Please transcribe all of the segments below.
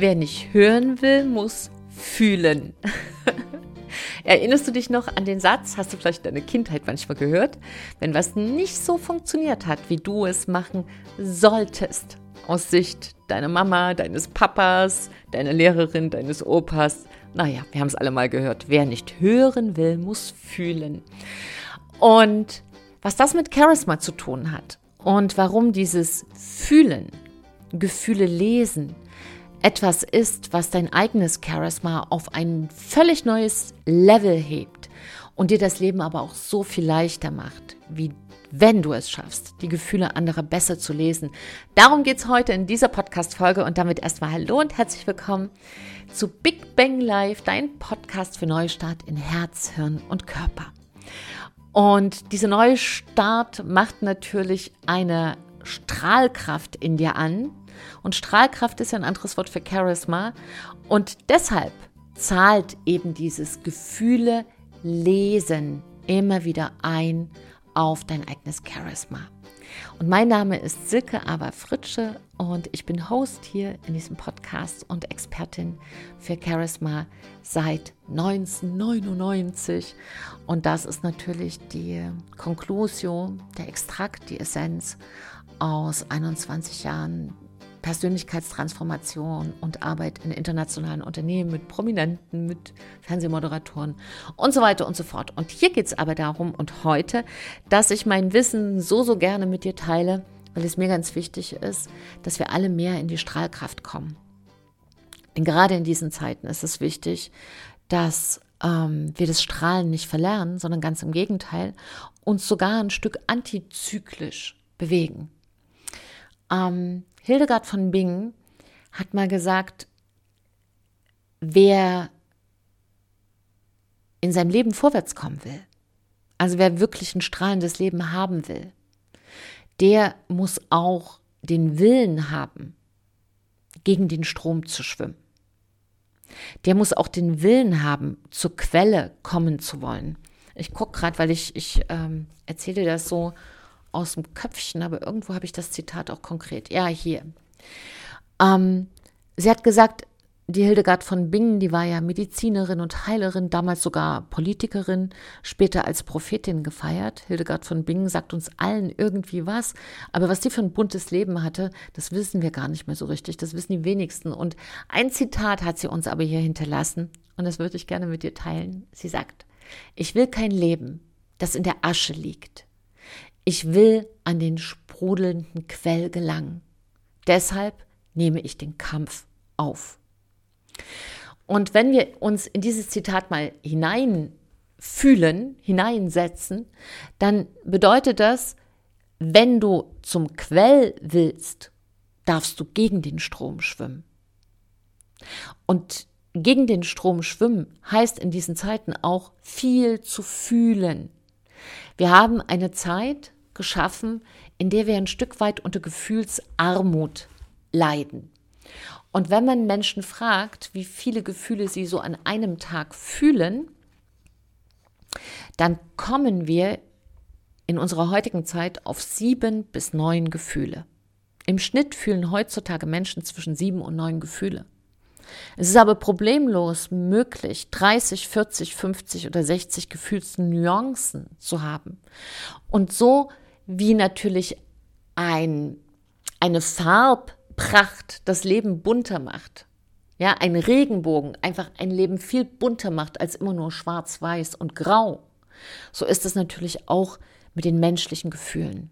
Wer nicht hören will, muss fühlen. Erinnerst du dich noch an den Satz? Hast du vielleicht deine Kindheit manchmal gehört? Wenn was nicht so funktioniert hat, wie du es machen solltest, aus Sicht deiner Mama, deines Papas, deiner Lehrerin, deines Opas. Naja, wir haben es alle mal gehört. Wer nicht hören will, muss fühlen. Und was das mit Charisma zu tun hat und warum dieses Fühlen, Gefühle lesen, etwas ist, was dein eigenes Charisma auf ein völlig neues Level hebt und dir das Leben aber auch so viel leichter macht, wie wenn du es schaffst, die Gefühle anderer besser zu lesen. Darum geht es heute in dieser Podcast-Folge und damit erstmal Hallo und herzlich willkommen zu Big Bang Live, dein Podcast für Neustart in Herz, Hirn und Körper. Und dieser neue Start macht natürlich eine Strahlkraft in dir an, und Strahlkraft ist ja ein anderes Wort für Charisma. Und deshalb zahlt eben dieses Gefühle lesen immer wieder ein auf dein eigenes Charisma. Und mein Name ist Silke Aber Fritsche und ich bin Host hier in diesem Podcast und Expertin für Charisma seit 1999. Und das ist natürlich die Conclusio, der Extrakt, die Essenz aus 21 Jahren Persönlichkeitstransformation und Arbeit in internationalen Unternehmen mit Prominenten, mit Fernsehmoderatoren und so weiter und so fort. Und hier geht es aber darum und heute, dass ich mein Wissen so, so gerne mit dir teile, weil es mir ganz wichtig ist, dass wir alle mehr in die Strahlkraft kommen. Denn gerade in diesen Zeiten ist es wichtig, dass ähm, wir das Strahlen nicht verlernen, sondern ganz im Gegenteil, uns sogar ein Stück antizyklisch bewegen. Ähm, Hildegard von Bingen hat mal gesagt, wer in seinem Leben vorwärts kommen will, also wer wirklich ein strahlendes Leben haben will, der muss auch den Willen haben, gegen den Strom zu schwimmen. Der muss auch den Willen haben, zur Quelle kommen zu wollen. Ich gucke gerade, weil ich, ich ähm, erzähle das so aus dem Köpfchen, aber irgendwo habe ich das Zitat auch konkret. Ja, hier. Ähm, sie hat gesagt, die Hildegard von Bingen, die war ja Medizinerin und Heilerin, damals sogar Politikerin, später als Prophetin gefeiert. Hildegard von Bingen sagt uns allen irgendwie was, aber was sie für ein buntes Leben hatte, das wissen wir gar nicht mehr so richtig, das wissen die wenigsten. Und ein Zitat hat sie uns aber hier hinterlassen und das würde ich gerne mit dir teilen. Sie sagt, ich will kein Leben, das in der Asche liegt. Ich will an den sprudelnden Quell gelangen. Deshalb nehme ich den Kampf auf. Und wenn wir uns in dieses Zitat mal hineinfühlen, hineinsetzen, dann bedeutet das, wenn du zum Quell willst, darfst du gegen den Strom schwimmen. Und gegen den Strom schwimmen heißt in diesen Zeiten auch viel zu fühlen, wir haben eine Zeit geschaffen, in der wir ein Stück weit unter Gefühlsarmut leiden. Und wenn man Menschen fragt, wie viele Gefühle sie so an einem Tag fühlen, dann kommen wir in unserer heutigen Zeit auf sieben bis neun Gefühle. Im Schnitt fühlen heutzutage Menschen zwischen sieben und neun Gefühle. Es ist aber problemlos möglich, 30, 40, 50 oder 60 Gefühlsnuancen zu haben. Und so wie natürlich ein, eine Farbpracht das Leben bunter macht, ja, ein Regenbogen einfach ein Leben viel bunter macht als immer nur schwarz, weiß und grau, so ist es natürlich auch mit den menschlichen Gefühlen.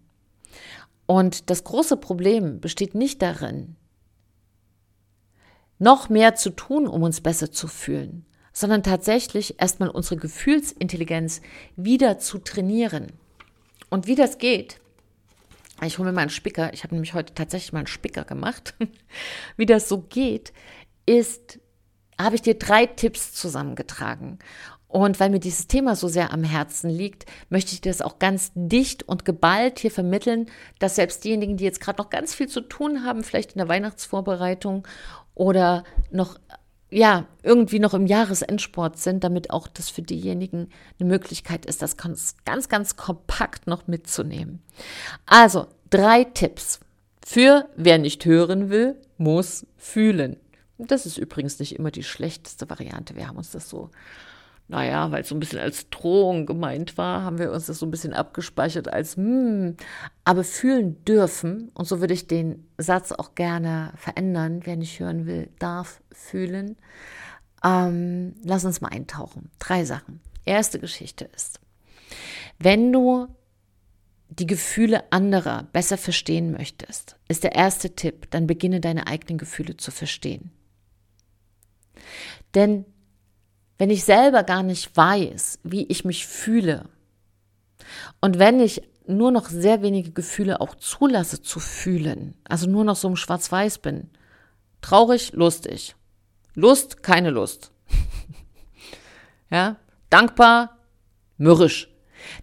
Und das große Problem besteht nicht darin, noch mehr zu tun, um uns besser zu fühlen, sondern tatsächlich erstmal unsere Gefühlsintelligenz wieder zu trainieren. Und wie das geht, ich hole mir mal einen Spicker, ich habe nämlich heute tatsächlich mal einen Spicker gemacht. wie das so geht, ist, habe ich dir drei Tipps zusammengetragen. Und weil mir dieses Thema so sehr am Herzen liegt, möchte ich dir das auch ganz dicht und geballt hier vermitteln, dass selbst diejenigen, die jetzt gerade noch ganz viel zu tun haben, vielleicht in der Weihnachtsvorbereitung oder noch ja, irgendwie noch im Jahresendsport sind, damit auch das für diejenigen eine Möglichkeit ist, das ganz, ganz, kompakt noch mitzunehmen. Also, drei Tipps für wer nicht hören will, muss fühlen. Das ist übrigens nicht immer die schlechteste Variante. Wir haben uns das so, naja, weil es so ein bisschen als Drohung gemeint war, haben wir uns das so ein bisschen abgespeichert als, hm, aber fühlen dürfen. Und so würde ich den Satz auch gerne verändern. Wer nicht hören will, darf fühlen. Ähm, lass uns mal eintauchen. Drei Sachen. Erste Geschichte ist, wenn du die Gefühle anderer besser verstehen möchtest, ist der erste Tipp, dann beginne deine eigenen Gefühle zu verstehen. Denn wenn ich selber gar nicht weiß, wie ich mich fühle, und wenn ich nur noch sehr wenige Gefühle auch zulasse zu fühlen, also nur noch so im Schwarz-Weiß bin, traurig, lustig, Lust, keine Lust, ja, dankbar, mürrisch,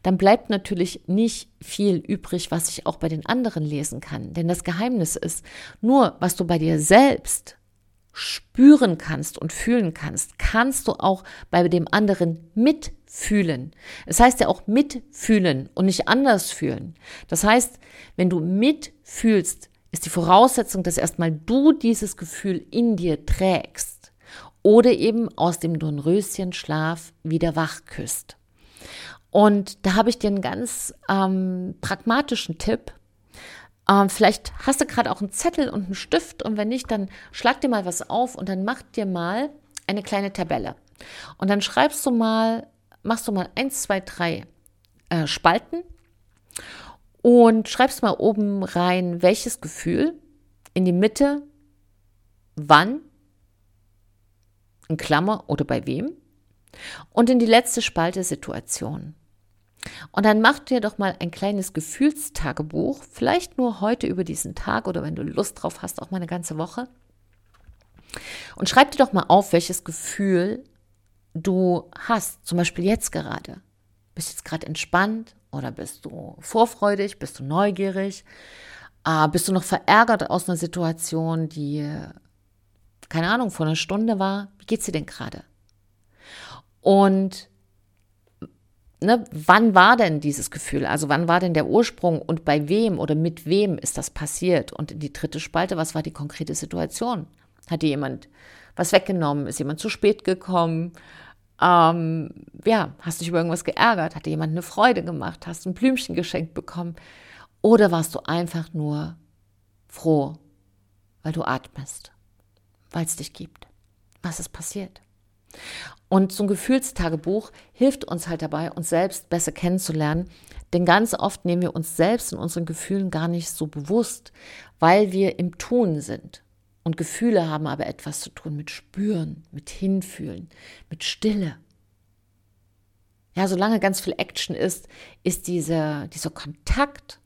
dann bleibt natürlich nicht viel übrig, was ich auch bei den anderen lesen kann. Denn das Geheimnis ist, nur was du bei dir selbst spüren kannst und fühlen kannst, kannst du auch bei dem anderen mitfühlen. Es heißt ja auch mitfühlen und nicht anders fühlen. Das heißt, wenn du mitfühlst, ist die Voraussetzung, dass erstmal du dieses Gefühl in dir trägst oder eben aus dem Dornröschenschlaf wieder wach küsst. Und da habe ich dir einen ganz ähm, pragmatischen Tipp. Ähm, vielleicht hast du gerade auch einen Zettel und einen Stift und wenn nicht, dann schlag dir mal was auf und dann mach dir mal eine kleine Tabelle. Und dann schreibst du mal, machst du mal eins, zwei, drei äh, Spalten und schreibst mal oben rein, welches Gefühl, in die Mitte, wann, in Klammer oder bei wem und in die letzte Spalte Situation. Und dann mach dir doch mal ein kleines Gefühlstagebuch, vielleicht nur heute über diesen Tag oder wenn du Lust drauf hast, auch mal eine ganze Woche. Und schreib dir doch mal auf, welches Gefühl du hast, zum Beispiel jetzt gerade. Bist du jetzt gerade entspannt oder bist du vorfreudig, bist du neugierig? Äh, bist du noch verärgert aus einer Situation, die, keine Ahnung, vor einer Stunde war? Wie geht's dir denn gerade? Und ne, wann war denn dieses Gefühl? Also wann war denn der Ursprung und bei wem oder mit wem ist das passiert? Und in die dritte Spalte, was war die konkrete Situation? Hat dir jemand was weggenommen? Ist jemand zu spät gekommen? Ähm, ja, hast dich über irgendwas geärgert? Hat dir jemand eine Freude gemacht? Hast ein Blümchen geschenkt bekommen? Oder warst du einfach nur froh, weil du atmest, weil es dich gibt? Was ist passiert? Und so ein Gefühlstagebuch hilft uns halt dabei, uns selbst besser kennenzulernen. Denn ganz oft nehmen wir uns selbst in unseren Gefühlen gar nicht so bewusst, weil wir im Tun sind. Und Gefühle haben aber etwas zu tun mit Spüren, mit Hinfühlen, mit Stille. Ja, solange ganz viel Action ist, ist dieser, dieser Kontakt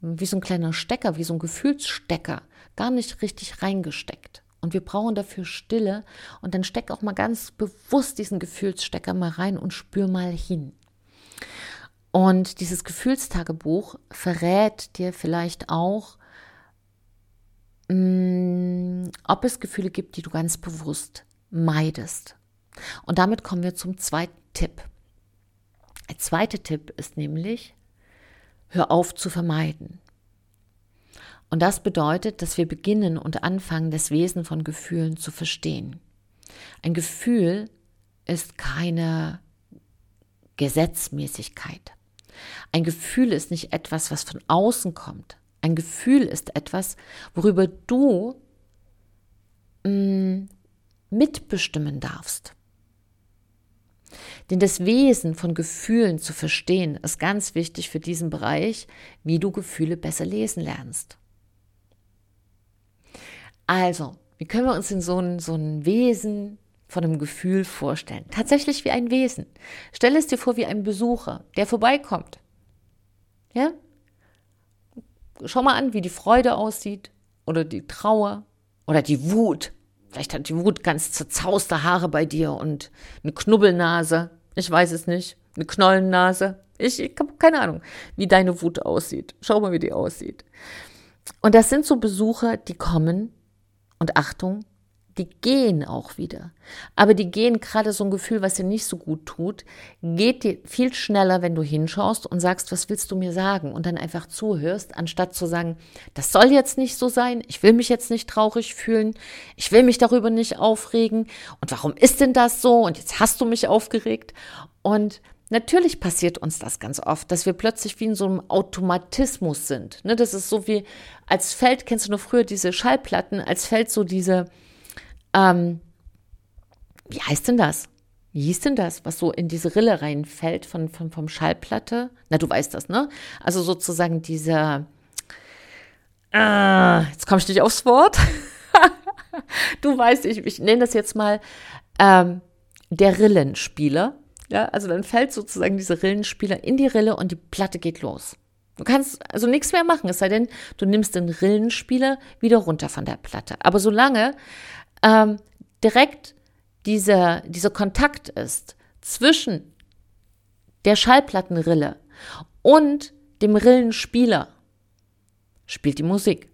wie so ein kleiner Stecker, wie so ein Gefühlsstecker, gar nicht richtig reingesteckt. Und wir brauchen dafür Stille. Und dann steck auch mal ganz bewusst diesen Gefühlsstecker mal rein und spür mal hin. Und dieses Gefühlstagebuch verrät dir vielleicht auch, mm, ob es Gefühle gibt, die du ganz bewusst meidest. Und damit kommen wir zum zweiten Tipp. Der zweite Tipp ist nämlich, hör auf zu vermeiden. Und das bedeutet, dass wir beginnen und anfangen, das Wesen von Gefühlen zu verstehen. Ein Gefühl ist keine Gesetzmäßigkeit. Ein Gefühl ist nicht etwas, was von außen kommt. Ein Gefühl ist etwas, worüber du mh, mm, mitbestimmen darfst. Denn das Wesen von Gefühlen zu verstehen, ist ganz wichtig für diesen Bereich, wie du Gefühle besser lesen lernst. Also, wie können wir uns in so ein, so ein Wesen von einem Gefühl vorstellen? Tatsächlich wie ein Wesen. Stell es dir vor wie ein Besucher, der vorbeikommt. Ja? Schau mal an, wie die Freude aussieht oder die Trauer oder die Wut. Vielleicht hat die Wut ganz zerzauste Haare bei dir und eine Knubbelnase. Ich weiß es nicht. Eine Knollennase. Ich, ich habe keine Ahnung, wie deine Wut aussieht. Schau mal, wie die aussieht. Und das sind so Besucher, die kommen und Achtung, die gehen auch wieder. Aber die gehen gerade so ein Gefühl, was dir nicht so gut tut, geht dir viel schneller, wenn du hinschaust und sagst, was willst du mir sagen? Und dann einfach zuhörst, anstatt zu sagen, das soll jetzt nicht so sein, ich will mich jetzt nicht traurig fühlen, ich will mich darüber nicht aufregen. Und warum ist denn das so? Und jetzt hast du mich aufgeregt. Und Natürlich passiert uns das ganz oft, dass wir plötzlich wie in so einem Automatismus sind. Ne, das ist so wie als Feld, kennst du noch früher diese Schallplatten, als Feld so diese, ähm, wie heißt denn das? Wie hieß denn das, was so in diese Rille reinfällt von, von, vom Schallplatte? Na, du weißt das, ne? Also sozusagen dieser, äh, jetzt komme ich nicht aufs Wort. du weißt, ich, ich nenne das jetzt mal ähm, der Rillenspieler. Ja, also dann fällt sozusagen diese Rillenspieler in die Rille und die Platte geht los. Du kannst also nichts mehr machen, es sei denn, du nimmst den Rillenspieler wieder runter von der Platte. Aber solange ähm, direkt dieser, dieser Kontakt ist zwischen der Schallplattenrille und dem Rillenspieler, spielt die Musik.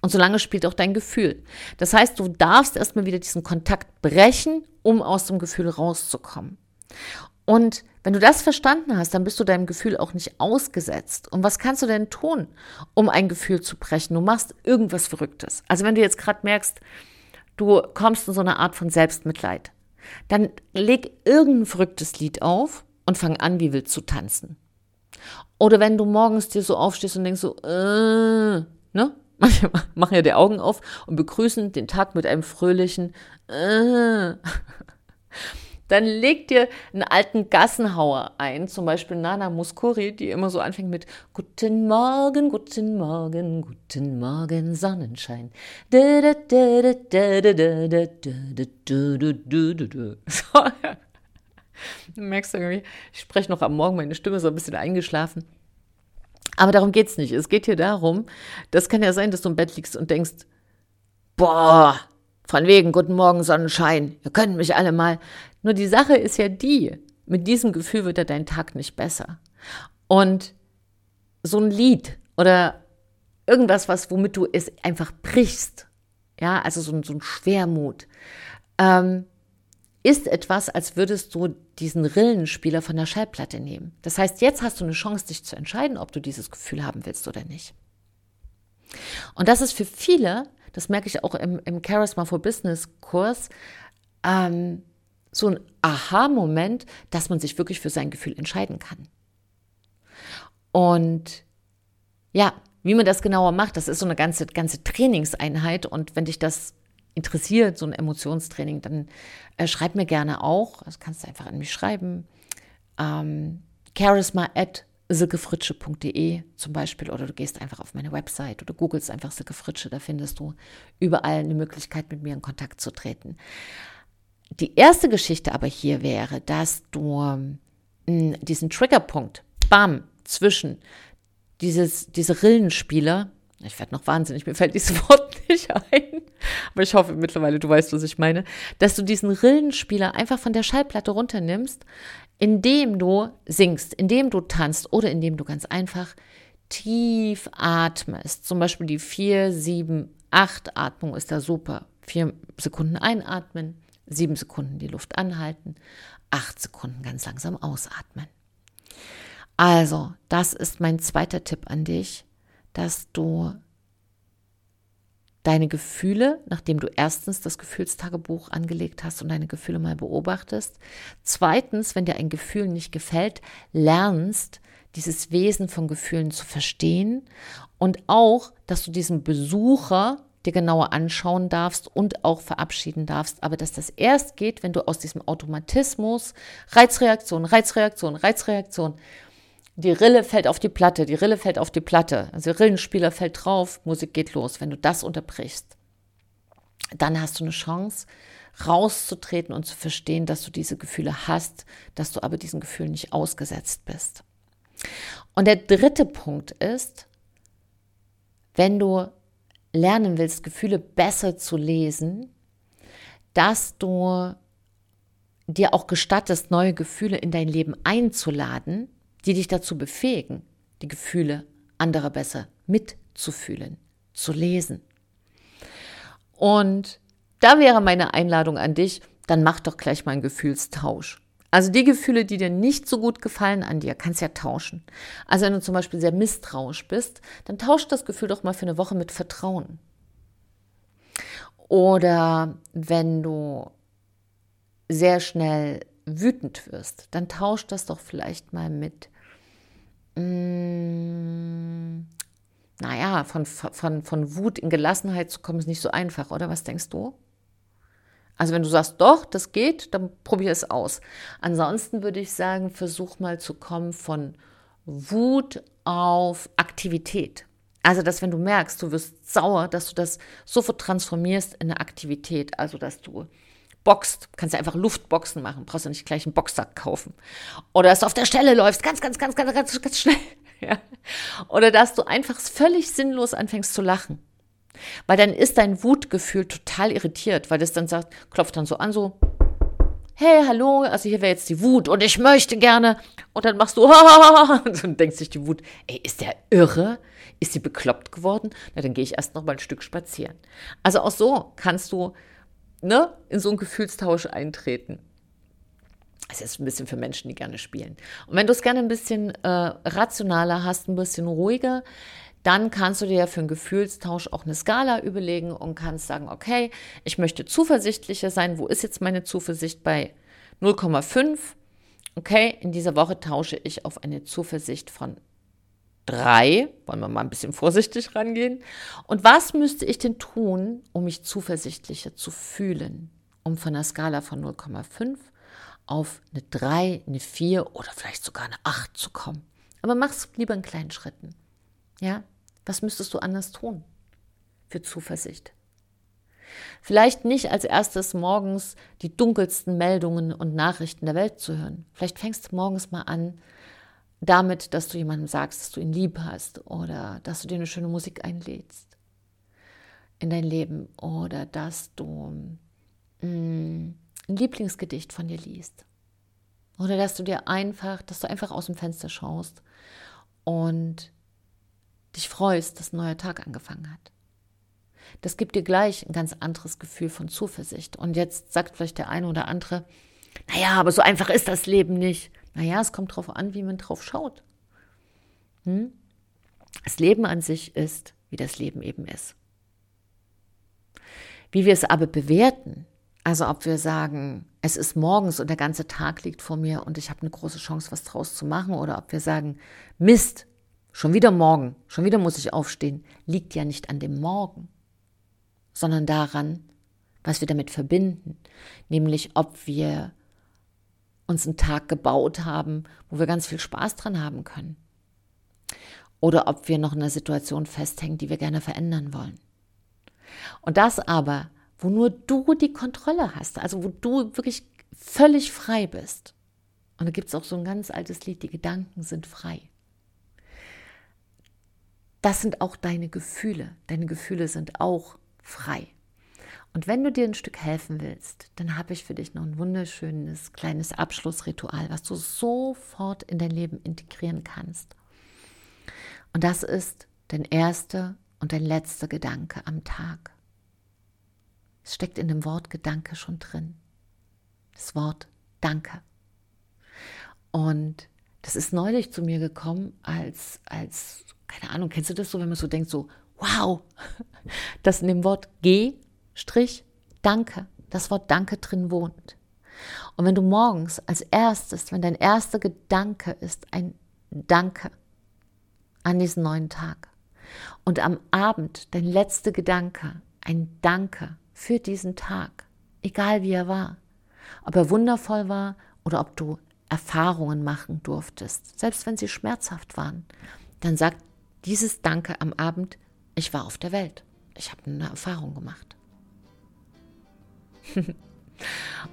Und solange spielt auch dein Gefühl. Das heißt, du darfst erstmal wieder diesen Kontakt brechen, um aus dem Gefühl rauszukommen. Und wenn du das verstanden hast, dann bist du deinem Gefühl auch nicht ausgesetzt. Und was kannst du denn tun, um ein Gefühl zu brechen? Du machst irgendwas Verrücktes. Also wenn du jetzt gerade merkst, du kommst in so eine Art von Selbstmitleid, dann leg irgendein verrücktes Lied auf und fang an, wie wild zu tanzen. Oder wenn du morgens dir so aufstehst und denkst so, äh, ne? Manche machen ja die Augen auf und begrüßen den Tag mit einem fröhlichen, äh. Dann leg dir einen alten Gassenhauer ein, zum Beispiel Nana Muskuri, die immer so anfängt mit Guten Morgen, guten Morgen, guten Morgen, Sonnenschein. So. Du merkst irgendwie, ich spreche noch am Morgen, meine Stimme ist so ein bisschen eingeschlafen. Aber darum geht's nicht. Es geht hier darum, das kann ja sein, dass du im Bett liegst und denkst, boah, von wegen, guten Morgen, Sonnenschein, ihr könnt mich alle mal. Nur die Sache ist ja die, mit diesem Gefühl wird ja dein Tag nicht besser. Und so ein Lied oder irgendwas, was, womit du es einfach brichst, ja, also so, so ein Schwermut, ähm, ist etwas, als würdest du diesen Rillenspieler von der Schallplatte nehmen. Das heißt, jetzt hast du eine Chance, dich zu entscheiden, ob du dieses Gefühl haben willst oder nicht. Und das ist für viele das merke ich auch im, im Charisma for Business Kurs, ähm, so ein Aha-Moment, dass man sich wirklich für sein Gefühl entscheiden kann. Und ja, wie man das genauer macht, das ist so eine ganze, ganze Trainingseinheit. Und wenn dich das interessiert, so ein Emotionstraining, dann äh, schreib mir gerne auch. Das kannst du einfach an mich schreiben. Ähm, charisma at silkefritsche.de zum Beispiel oder du gehst einfach auf meine Website oder googelst einfach Silke Fritsche, da findest du überall eine Möglichkeit, mit mir in Kontakt zu treten. Die erste Geschichte aber hier wäre, dass du hm, diesen Triggerpunkt, bam, zwischen dieses, diese Rillenspieler, ich werde noch wahnsinnig, mir fällt dieses Wort nicht ein, aber ich hoffe mittlerweile, du weißt, was ich meine, dass du diesen Rillenspieler einfach von der Schallplatte runternimmst, indem du singst, indem du tanzt oder indem du ganz einfach tief atmest. Zum Beispiel die 4, 7, 8 Atmung ist da super. 4 Sekunden einatmen, 7 Sekunden die Luft anhalten, 8 Sekunden ganz langsam ausatmen. Also, das ist mein zweiter Tipp an dich, dass du deine Gefühle, nachdem du erstens das Gefühlstagebuch angelegt hast und deine Gefühle mal beobachtest. Zweitens, wenn dir ein Gefühl nicht gefällt, lernst, dieses Wesen von Gefühlen zu verstehen und auch, dass du diesen Besucher dir genauer anschauen darfst und auch verabschieden darfst, aber dass das erst geht, wenn du aus diesem Automatismus Reizreaktion, Reizreaktion, Reizreaktion die Rille fällt auf die Platte, die Rille fällt auf die Platte, also Rillenspieler fällt drauf, Musik geht los. Wenn du das unterbrichst, dann hast du eine Chance, rauszutreten und zu verstehen, dass du diese Gefühle hast, dass du aber diesen Gefühlen nicht ausgesetzt bist. Und der dritte Punkt ist, wenn du lernen willst, Gefühle besser zu lesen, dass du dir auch gestattest, neue Gefühle in dein Leben einzuladen, die dich dazu befähigen, die Gefühle anderer besser mitzufühlen, zu lesen. Und da wäre meine Einladung an dich, dann mach doch gleich mal einen Gefühlstausch. Also die Gefühle, die dir nicht so gut gefallen an dir, kannst ja tauschen. Also wenn du zum Beispiel sehr misstrauisch bist, dann tausch das Gefühl doch mal für eine Woche mit Vertrauen. Oder wenn du sehr schnell wütend wirst, dann tausch das doch vielleicht mal mit, mm, naja, von, von, von Wut in Gelassenheit zu kommen, ist nicht so einfach, oder? Was denkst du? Also wenn du sagst, doch, das geht, dann probier es aus. Ansonsten würde ich sagen, versuch mal zu kommen von Wut auf Aktivität. Also, dass wenn du merkst, du wirst sauer, dass du das sofort transformierst in eine Aktivität. Also, dass du boxt, kannst du einfach Luftboxen machen, brauchst du nicht gleich einen Boxsack kaufen. Oder dass du auf der Stelle läufst, ganz, ganz, ganz, ganz, ganz, ganz schnell. Ja. Oder dass du einfach völlig sinnlos anfängst zu lachen. Weil dann ist dein Wutgefühl total irritiert, weil das dann sagt, klopft dann so an, so, hey, hallo, also hier wäre jetzt die Wut und ich möchte gerne. Und dann machst du, und dann denkt sich die Wut, ey, ist der irre? Ist sie bekloppt geworden? Na, dann gehe ich erst noch mal ein Stück spazieren. Also auch so kannst du ne, in so einen Gefühlstausch eintreten. Das ist ein bisschen für Menschen, die gerne spielen. Und wenn du es gerne ein bisschen äh, rationaler hast, ein bisschen ruhiger, dann kannst du dir für einen Gefühlstausch auch eine Skala überlegen und kannst sagen, okay, ich möchte zuversichtlicher sein. Wo ist jetzt meine Zuversicht bei 0,5? Okay, in dieser Woche tausche ich auf eine Zuversicht von 3. Wollen wir mal ein bisschen vorsichtig rangehen. Und was müsste ich denn tun, um mich zuversichtlicher zu fühlen? Um von einer Skala von 0,5 auf eine 3, eine 4 oder vielleicht sogar eine 8 zu kommen. Aber mach es lieber in kleinen Schritten. Ja, was müsstest du anders tun für Zuversicht? Vielleicht nicht als erstes morgens die dunkelsten Meldungen und Nachrichten der Welt zu hören. Vielleicht fängst du morgens mal an damit, dass du jemandem sagst, dass du ihn lieb hast oder dass du dir eine schöne Musik einlädst in dein Leben oder dass du mm, ein Lieblingsgedicht von dir liest oder dass du dir einfach, dass du einfach aus dem Fenster schaust und dich freust, dass ein neuer Tag angefangen hat. Das gibt dir gleich ein ganz anderes Gefühl von Zuversicht. Und jetzt sagt vielleicht der eine oder andere, naja, aber so einfach ist das Leben nicht. Naja, es kommt darauf an, wie man drauf schaut. Hm? Das Leben an sich ist, wie das Leben eben ist. Wie wir es aber bewerten, also ob wir sagen, es ist morgens und der ganze Tag liegt vor mir und ich habe eine große Chance, was draus zu machen, oder ob wir sagen, Mist, Schon wieder morgen, schon wieder muss ich aufstehen, liegt ja nicht an dem Morgen, sondern daran, was wir damit verbinden, nämlich ob wir uns einen Tag gebaut haben, wo wir ganz viel Spaß dran haben können. Oder ob wir noch in einer Situation festhängen, die wir gerne verändern wollen. Und das aber, wo nur du die Kontrolle hast, also wo du wirklich völlig frei bist. Und da gibt es auch so ein ganz altes Lied, die Gedanken sind frei das sind auch deine Gefühle. Deine Gefühle sind auch frei. Und wenn du dir ein Stück helfen willst, dann habe ich für dich noch ein wunderschönes kleines Abschlussritual, was du sofort in dein Leben integrieren kannst. Und das ist dein erster und dein letzter Gedanke am Tag. Es steckt in dem Wort Gedanke schon drin. Das Wort Danke. Und das ist neulich zu mir gekommen als, als keine Ahnung, kennst du das so, wenn man so denkt, so, wow, dass in dem Wort G, Strich, Danke, das Wort Danke drin wohnt. Und wenn du morgens als erstes, wenn dein erster Gedanke ist ein Danke an diesen neuen Tag und am Abend dein letzter Gedanke ein Danke für diesen Tag, egal wie er war, ob er wundervoll war oder ob du Erfahrungen machen durftest, selbst wenn sie schmerzhaft waren, dann sagt dieses Danke am Abend, ich war auf der Welt. Ich habe eine Erfahrung gemacht.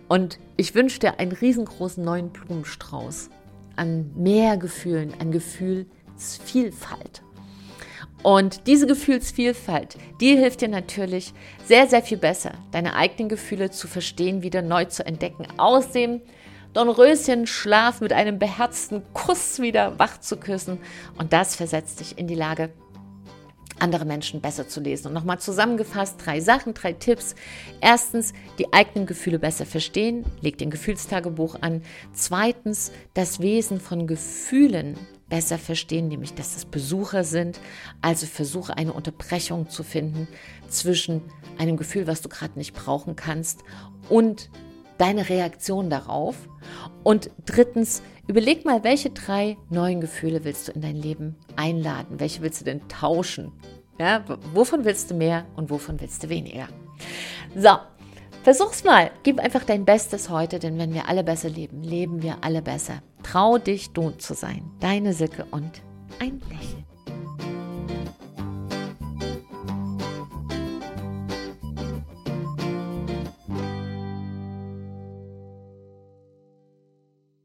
Und ich wünsche dir einen riesengroßen neuen Blumenstrauß an mehr Gefühlen, an Gefühlsvielfalt. Und diese Gefühlsvielfalt, die hilft dir natürlich sehr, sehr viel besser, deine eigenen Gefühle zu verstehen, wieder neu zu entdecken, aus dem Dornröschen-Schlaf mit einem beherzten Kuss wieder wach zu küssen. Und das versetzt dich in die Lage, andere Menschen besser zu lesen. Und nochmal zusammengefasst, drei Sachen, drei Tipps. Erstens, die eigenen Gefühle besser verstehen, leg den Gefühlstagebuch an. Zweitens, das Wesen von Gefühlen besser verstehen, nämlich dass es Besucher sind. Also versuche eine Unterbrechung zu finden zwischen einem Gefühl, was du gerade nicht brauchen kannst, und deine Reaktion darauf. Und drittens, überleg mal, welche drei neuen Gefühle willst du in dein Leben einladen? Welche willst du denn tauschen? Ja, wovon willst du mehr und wovon willst du weniger? So, versuch's mal. Gib einfach dein Bestes heute, denn wenn wir alle besser leben, leben wir alle besser. Trau dich, du zu sein. Deine Silke und ein Lächeln.